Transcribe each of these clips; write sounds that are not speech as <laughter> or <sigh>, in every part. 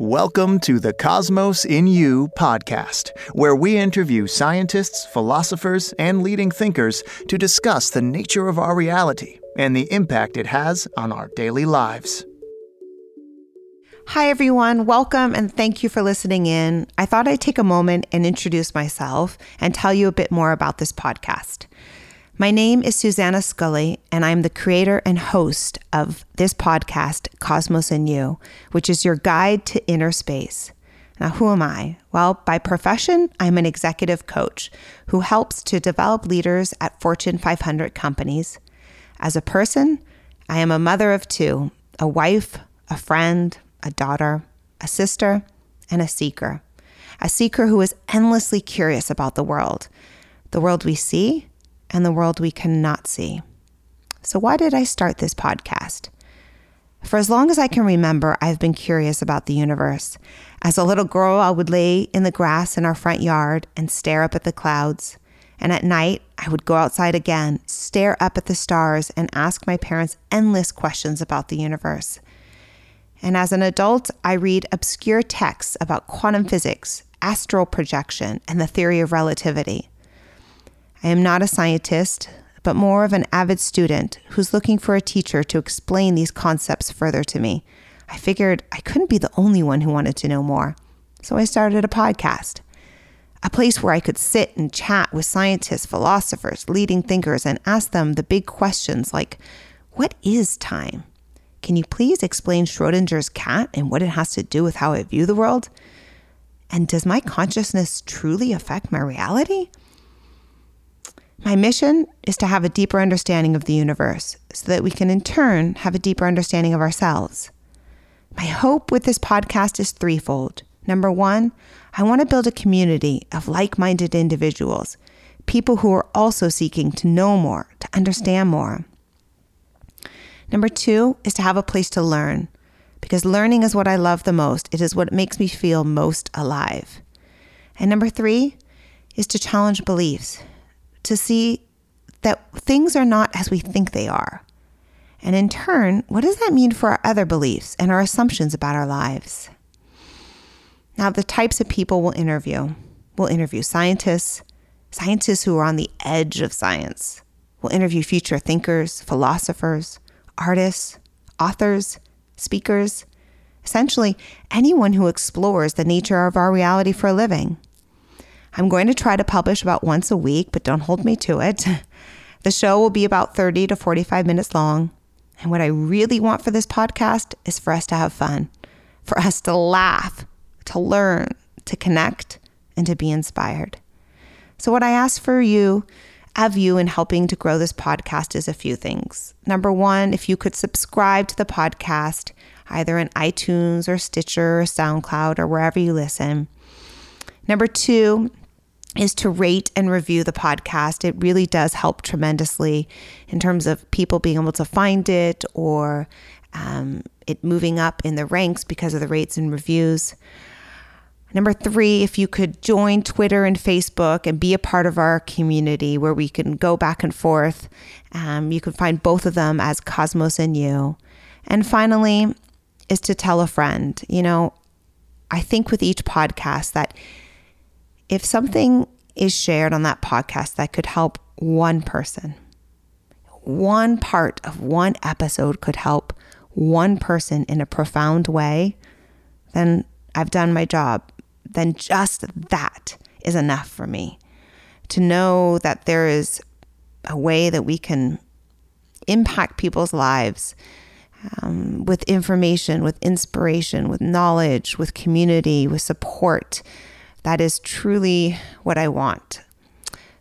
Welcome to the Cosmos in You podcast, where we interview scientists, philosophers, and leading thinkers to discuss the nature of our reality and the impact it has on our daily lives. Hi, everyone. Welcome and thank you for listening in. I thought I'd take a moment and introduce myself and tell you a bit more about this podcast. My name is Susanna Scully, and I'm the creator and host of this podcast, Cosmos and You, which is your guide to inner space. Now, who am I? Well, by profession, I'm an executive coach who helps to develop leaders at Fortune 500 companies. As a person, I am a mother of two a wife, a friend, a daughter, a sister, and a seeker. A seeker who is endlessly curious about the world, the world we see and the world we cannot see. So, why did I start this podcast? For as long as I can remember, I've been curious about the universe. As a little girl, I would lay in the grass in our front yard and stare up at the clouds. And at night, I would go outside again, stare up at the stars, and ask my parents endless questions about the universe. And as an adult, I read obscure texts about quantum physics, astral projection, and the theory of relativity. I am not a scientist, but more of an avid student who's looking for a teacher to explain these concepts further to me. I figured I couldn't be the only one who wanted to know more. So I started a podcast, a place where I could sit and chat with scientists, philosophers, leading thinkers, and ask them the big questions like what is time? Can you please explain Schrodinger's cat and what it has to do with how I view the world? And does my consciousness truly affect my reality? My mission is to have a deeper understanding of the universe so that we can, in turn, have a deeper understanding of ourselves. My hope with this podcast is threefold. Number one, I want to build a community of like minded individuals, people who are also seeking to know more, to understand more. Number two is to have a place to learn, because learning is what I love the most. It is what makes me feel most alive. And number three is to challenge beliefs, to see that things are not as we think they are. And in turn, what does that mean for our other beliefs and our assumptions about our lives? Now, the types of people we'll interview we'll interview scientists, scientists who are on the edge of science. We'll interview future thinkers, philosophers, artists, authors, speakers, essentially anyone who explores the nature of our reality for a living. I'm going to try to publish about once a week, but don't hold me to it. <laughs> The show will be about 30 to 45 minutes long. And what I really want for this podcast is for us to have fun, for us to laugh, to learn, to connect, and to be inspired. So, what I ask for you, of you, in helping to grow this podcast is a few things. Number one, if you could subscribe to the podcast, either in iTunes or Stitcher or SoundCloud or wherever you listen. Number two, is to rate and review the podcast. It really does help tremendously in terms of people being able to find it or um, it moving up in the ranks because of the rates and reviews. Number three, if you could join Twitter and Facebook and be a part of our community where we can go back and forth. Um, you can find both of them as Cosmos and You. And finally, is to tell a friend. You know, I think with each podcast that if something is shared on that podcast that could help one person, one part of one episode could help one person in a profound way, then I've done my job. Then just that is enough for me to know that there is a way that we can impact people's lives um, with information, with inspiration, with knowledge, with community, with support that is truly what I want.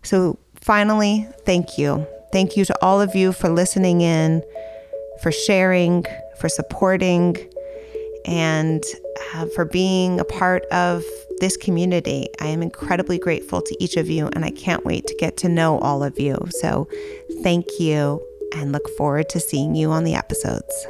So, finally, thank you. Thank you to all of you for listening in, for sharing, for supporting, and uh, for being a part of this community. I am incredibly grateful to each of you, and I can't wait to get to know all of you. So, thank you, and look forward to seeing you on the episodes.